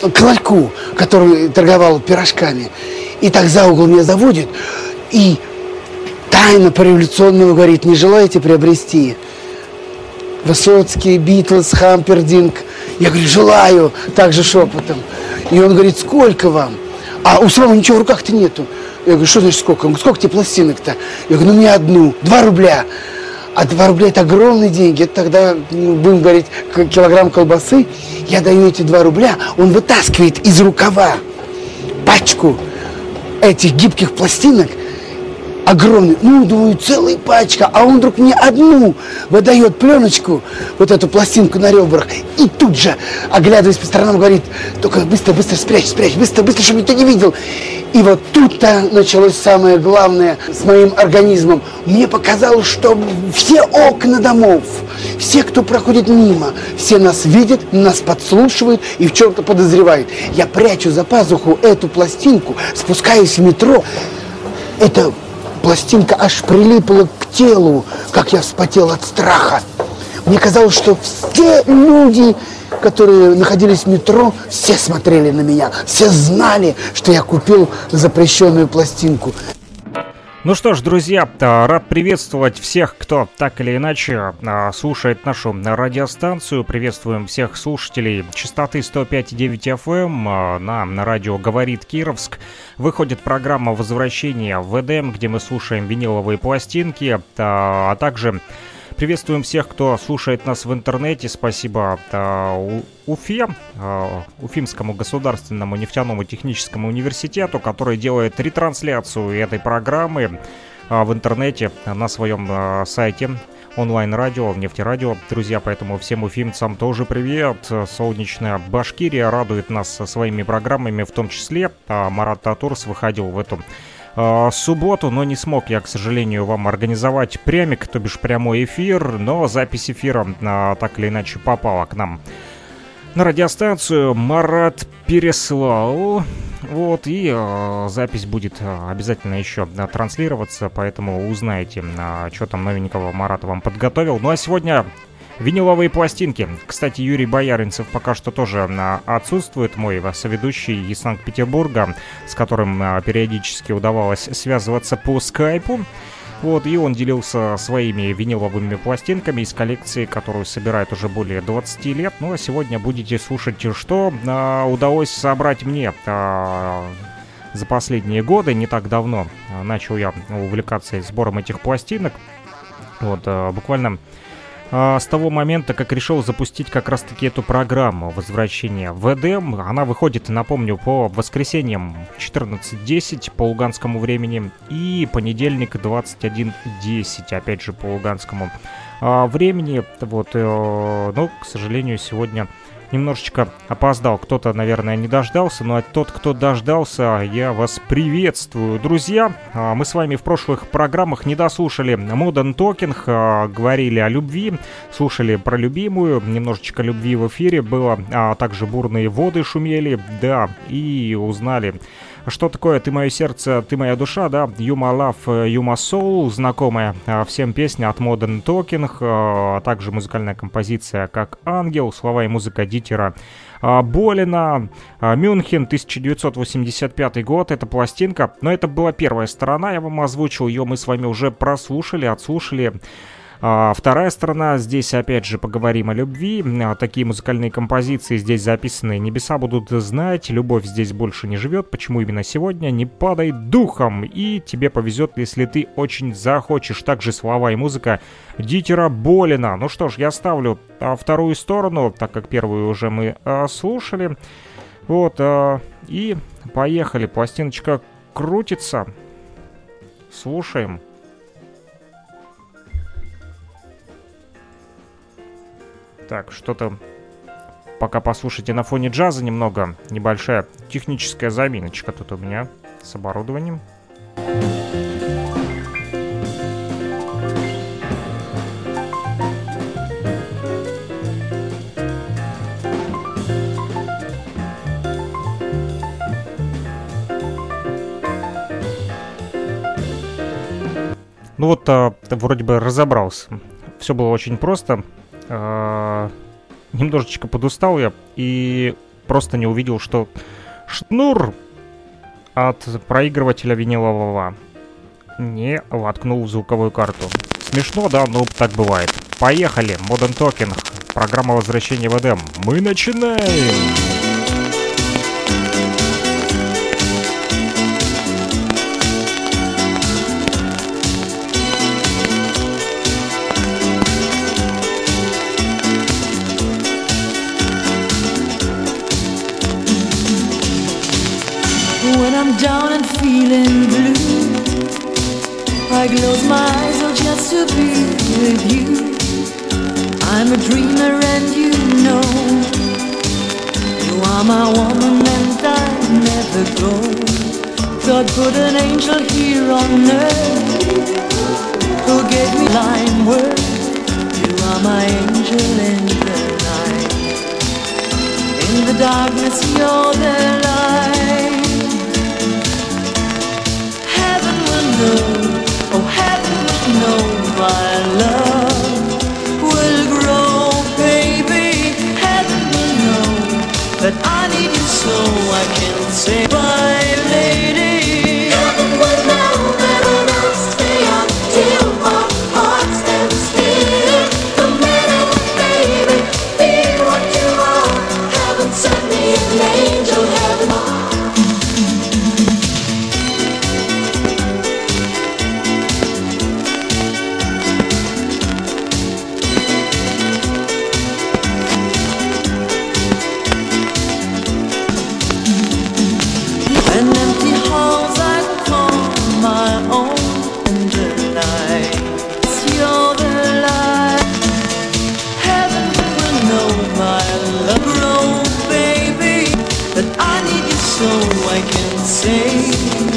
к ларьку, который торговал пирожками. И так за угол меня заводит и тайно по-революционному говорит, не желаете приобрести? Высоцкий, Битлз, Хампердинг. Я говорю, желаю, также шепотом. И он говорит, сколько вам? А у самого ничего в руках-то нету. Я говорю, что значит сколько? Он говорит, сколько тебе пластинок-то? Я говорю, ну мне одну, два рубля. А два рубля это огромные деньги. Это тогда, ну, будем говорить, килограмм колбасы. Я даю эти два рубля, он вытаскивает из рукава пачку этих гибких пластинок огромный, ну, думаю, целая пачка, а он вдруг мне одну выдает пленочку, вот эту пластинку на ребрах, и тут же, оглядываясь по сторонам, говорит, только быстро, быстро спрячь, спрячь, быстро, быстро, чтобы никто не видел. И вот тут-то началось самое главное с моим организмом. Мне показалось, что все окна домов, все, кто проходит мимо, все нас видят, нас подслушивают и в чем-то подозревают. Я прячу за пазуху эту пластинку, спускаюсь в метро. Это пластинка аж прилипла к телу, как я вспотел от страха. Мне казалось, что все люди, которые находились в метро, все смотрели на меня, все знали, что я купил запрещенную пластинку. Ну что ж, друзья, рад приветствовать всех, кто так или иначе а, слушает нашу радиостанцию. Приветствуем всех слушателей частоты 105,9 FM эм, а, на, на радио «Говорит Кировск». Выходит программа «Возвращение в Эдем», где мы слушаем виниловые пластинки, а, а также Приветствуем всех, кто слушает нас в интернете. Спасибо э, Уфе, э, Уфимскому государственному нефтяному техническому университету, который делает ретрансляцию этой программы э, в интернете на своем сайте онлайн-радио, нефтерадио. Друзья, поэтому всем уфимцам тоже привет. Солнечная Башкирия радует нас своими программами, в том числе. Марат Татурс выходил в эту э, субботу, но не смог я, к сожалению, вам организовать прямик, то бишь прямой эфир, но запись эфира э, так или иначе попала к нам на радиостанцию. Марат переслал. Вот, и э, запись будет обязательно еще э, транслироваться, поэтому узнаете, э, что там новенького Марат вам подготовил. Ну а сегодня Виниловые пластинки. Кстати, Юрий Бояринцев пока что тоже а, отсутствует, мой соведущий из Санкт-Петербурга, с которым а, периодически удавалось связываться по скайпу. Вот, и он делился своими виниловыми пластинками из коллекции, которую собирает уже более 20 лет. Ну а сегодня будете слушать, что а, удалось собрать мне а, за последние годы, не так давно. Начал я увлекаться сбором этих пластинок. Вот, а, буквально а, с того момента, как решил запустить как раз-таки эту программу возвращения в Эдем. Она выходит, напомню, по воскресеньям 14.10 по луганскому времени и понедельник 21.10, опять же по луганскому а, времени. Вот, э, но, к сожалению, сегодня немножечко опоздал. Кто-то, наверное, не дождался, но тот, кто дождался, я вас приветствую. Друзья, а, мы с вами в прошлых программах не дослушали Modern Talking, а, говорили о любви, слушали про любимую, немножечко любви в эфире было, а также бурные воды шумели, да, и узнали что такое? «Ты мое сердце, ты моя душа», да, «You my love, you my soul», знакомая а, всем песня от Modern Talking, а, а также музыкальная композиция как «Ангел», слова и музыка Дитера а, Болина, Мюнхен, 1985 год, это пластинка, но это была первая сторона, я вам озвучил, ее мы с вами уже прослушали, отслушали, а вторая сторона, здесь опять же поговорим о любви. А, такие музыкальные композиции здесь записаны. Небеса будут знать, любовь здесь больше не живет. Почему именно сегодня? Не падай духом, и тебе повезет, если ты очень захочешь. Также слова и музыка Дитера Болина. Ну что ж, я ставлю а, вторую сторону, так как первую уже мы слушали. Вот, и поехали. Пластиночка крутится. Слушаем. Так, что-то пока послушайте на фоне джаза немного. Небольшая техническая заминочка тут у меня с оборудованием. Ну вот, а, вроде бы разобрался. Все было очень просто. А, немножечко подустал я и просто не увидел, что шнур от проигрывателя винилового не воткнул в звуковую карту. Смешно, да, но так бывает. Поехали, Modern Talking, программа возвращения в Эдем. Мы начинаем! Put an angel here on earth who gave me line word. You are my angel in the night. In the darkness, you're the light. Heaven will know, oh heaven will know my love will grow, baby. Heaven will know that I need you so I can say bye, so I can say.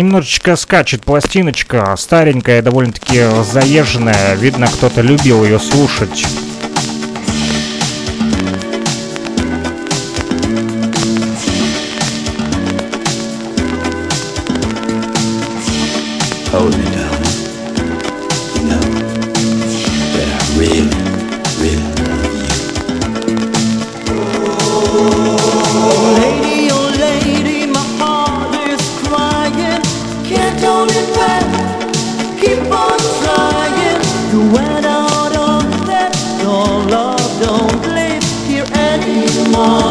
Немножечко скачет пластиночка, старенькая, довольно-таки заезженная. Видно, кто-то любил ее слушать. も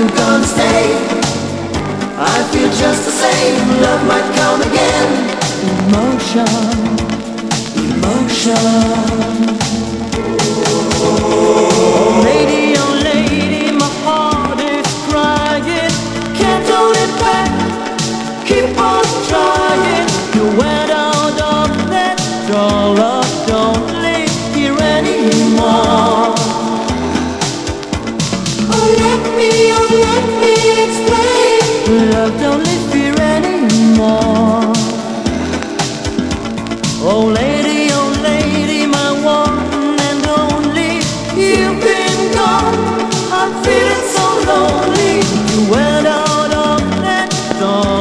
you gonna stay? I feel just the same, love might come again. Emotion, emotion. Oh, lady, Love, don't live here anymore. Oh, lady, oh, lady, my one and only. You've been gone. I'm feeling so lonely. You went out of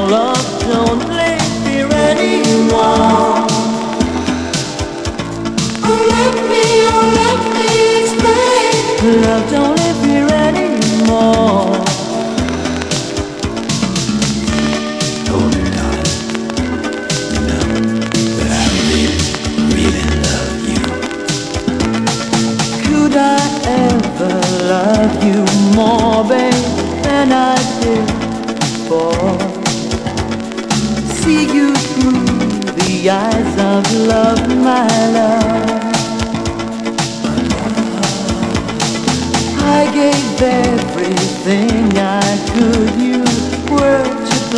love, don't live here anymore. Oh, let me, oh, let me explain. Love, don't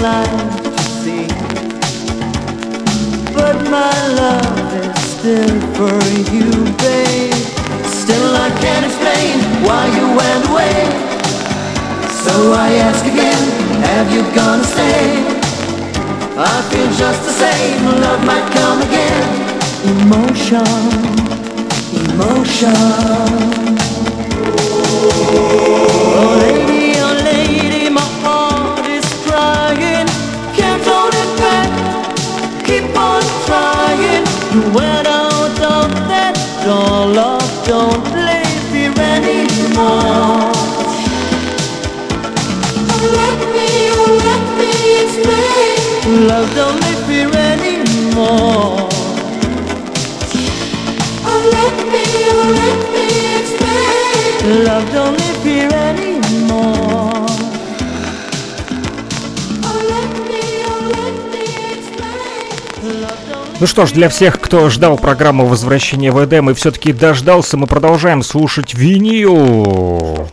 blind to see. But my love is still for you, babe. Still I can't explain why you went away. So I ask again, have you gonna stay? I feel just the same, love might come again. Emotion, emotion. Oh love, don't live here anymore. Let me, oh, let me explain. Love, don't live here anymore. Oh, let me, oh, let me explain. Love, don't Ну что ж, для всех, кто ждал программу возвращения в Эдем и все-таки дождался, мы продолжаем слушать винил.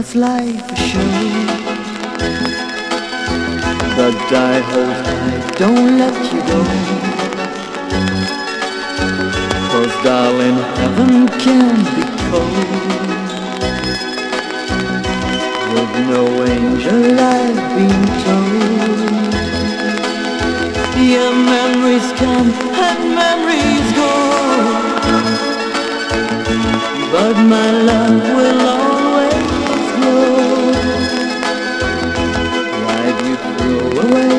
That's life for sure. But I hold tight, don't let you go. Cause darling, heaven can be cold. With no angel I've been told. Yeah, memories come and memories go. But my love will always. Why'd you throw away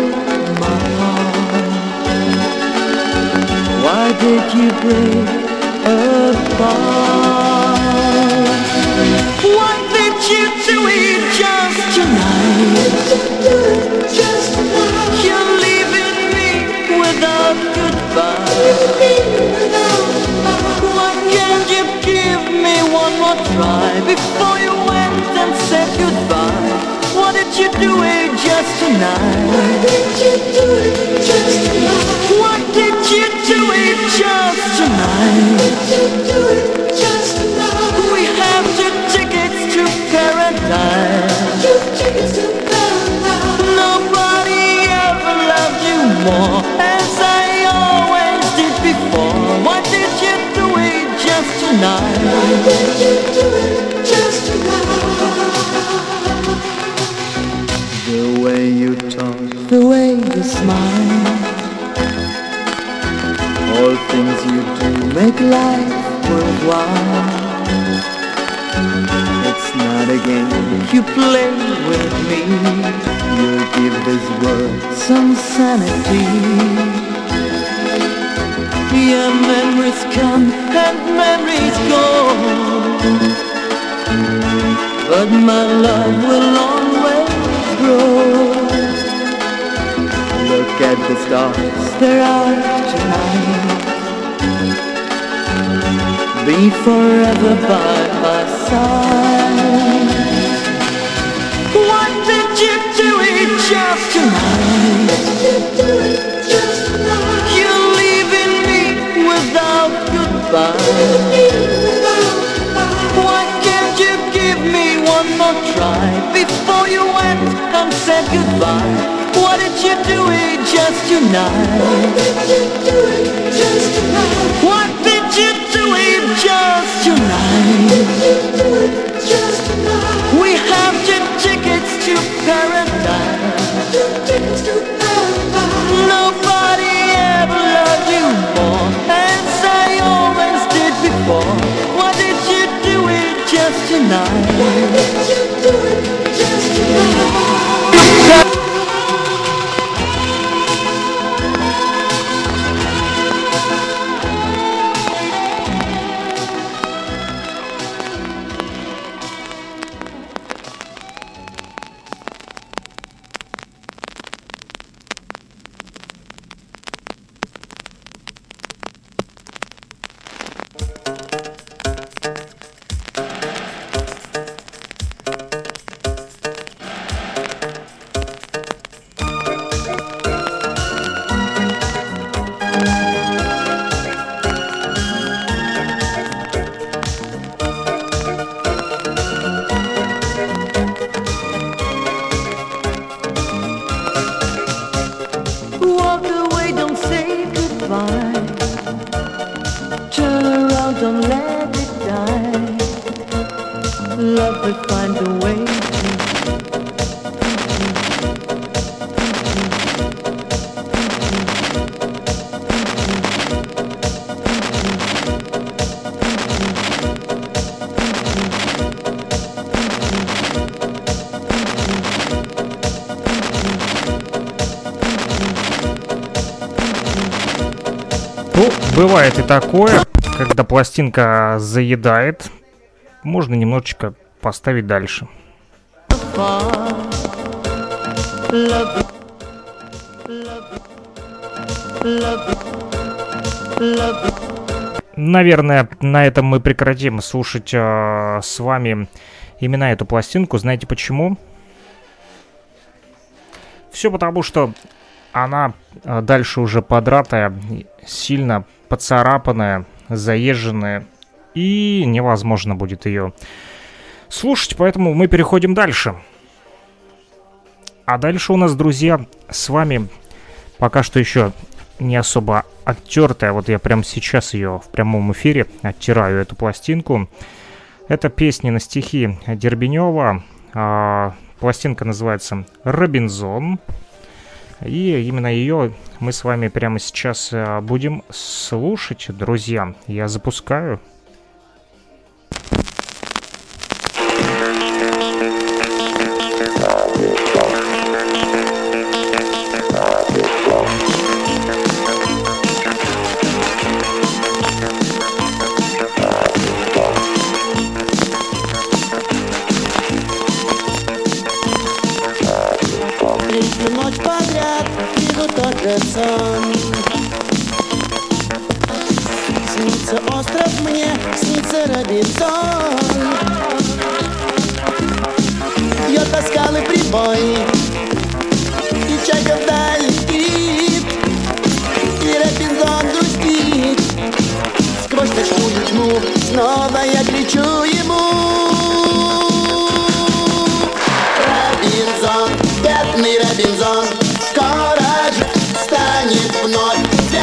my heart? Why did you break apart? Why did you do it just tonight? You're leaving me without goodbye. Why can't you give me one more try before you do it just tonight? What did you do it just tonight? What did you do it just tonight? We have tickets to paradise. Nobody ever loved you more, as I always did before. What did you do it just tonight? Did you do it just way you talk, the way you smile, all things you do make life worthwhile. It's not a game you play with me. You give this world some sanity. Yeah, memories come and memories go. But my love will always Look at the stars, they're out tonight. Be forever by my side. Said goodbye? What did you do it just tonight? What did you do it just tonight? We такое, когда пластинка заедает. Можно немножечко поставить дальше. Наверное, на этом мы прекратим слушать э, с вами именно эту пластинку. Знаете почему? Все потому, что она э, дальше уже подратая, сильно поцарапанная, заезженная, и невозможно будет ее слушать, поэтому мы переходим дальше. А дальше у нас, друзья, с вами пока что еще не особо оттертая. Вот я прямо сейчас ее в прямом эфире оттираю эту пластинку. Это песни на стихи Дербенева. А, пластинка называется «Робинзон». И именно ее мы с вами прямо сейчас а, будем слушать, друзья. Я запускаю.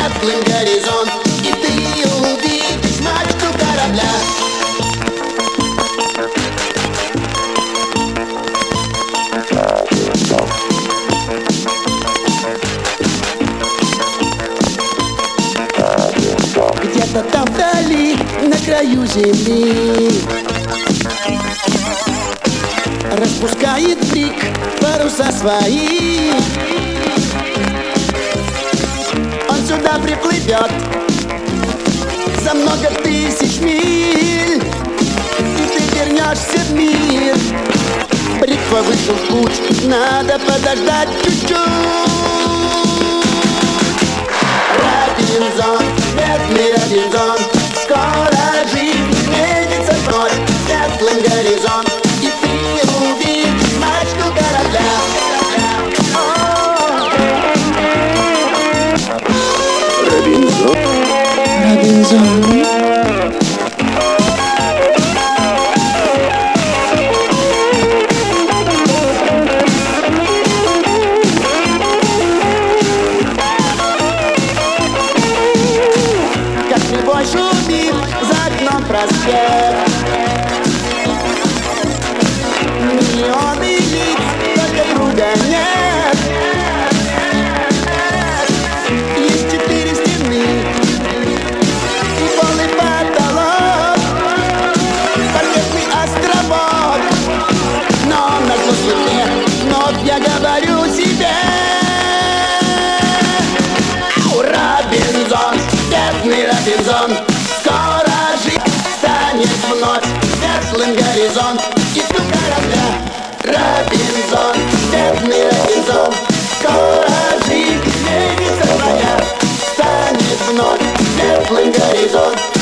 теплый горизонт И ты увидишь мачту корабля Где-то там вдали, на краю земли. Распускает брик паруса свои. Сюда приплывет За много тысяч миль И ты вернешься в мир. Бритва вышел путь Надо подождать чуть-чуть. Робинзон, бедный Робинзон Скоро жизнь изменится вновь Светлым горизонт Робинзон светлым горизонт жду корабля Робинзон, бедный Робинзон Скоро жизнь изменится твоя Станет вновь светлым горизонт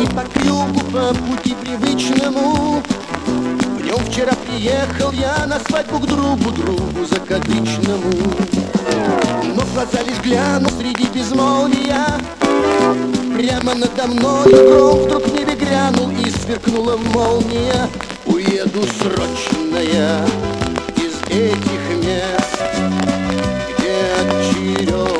и по кругу, по пути привычному В нем вчера приехал я на свадьбу к другу, другу закадычному. Но в глаза лишь гляну среди безмолвия. Прямо надо мной гром вдруг в небе грянул И сверкнула молния. Уеду срочно я из этих мест Где от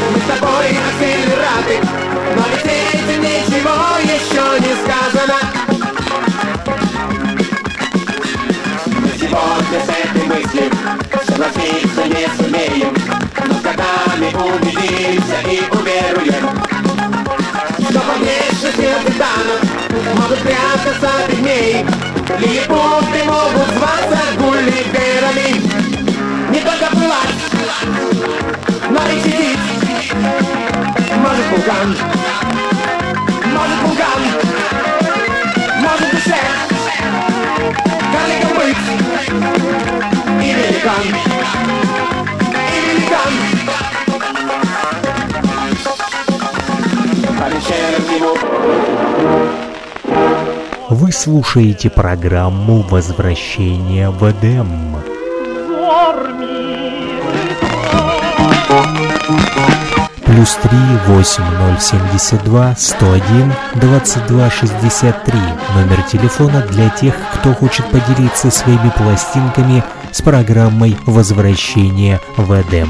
Мы сегодня с этой мыслью Согласиться не сумеем Но с годами убедимся и уверуем что по внешности капитанов Могут прятаться пигмеи Лилипуты могут зваться гулливерами Не только плать, но и сидеть Может вулкан, Вы слушаете программу «Возвращение в Эдем». Плюс три восемь ноль семьдесят два сто один двадцать два шестьдесят три. Номер телефона для тех, кто хочет поделиться своими пластинками с программой «Возвращение в Эдем».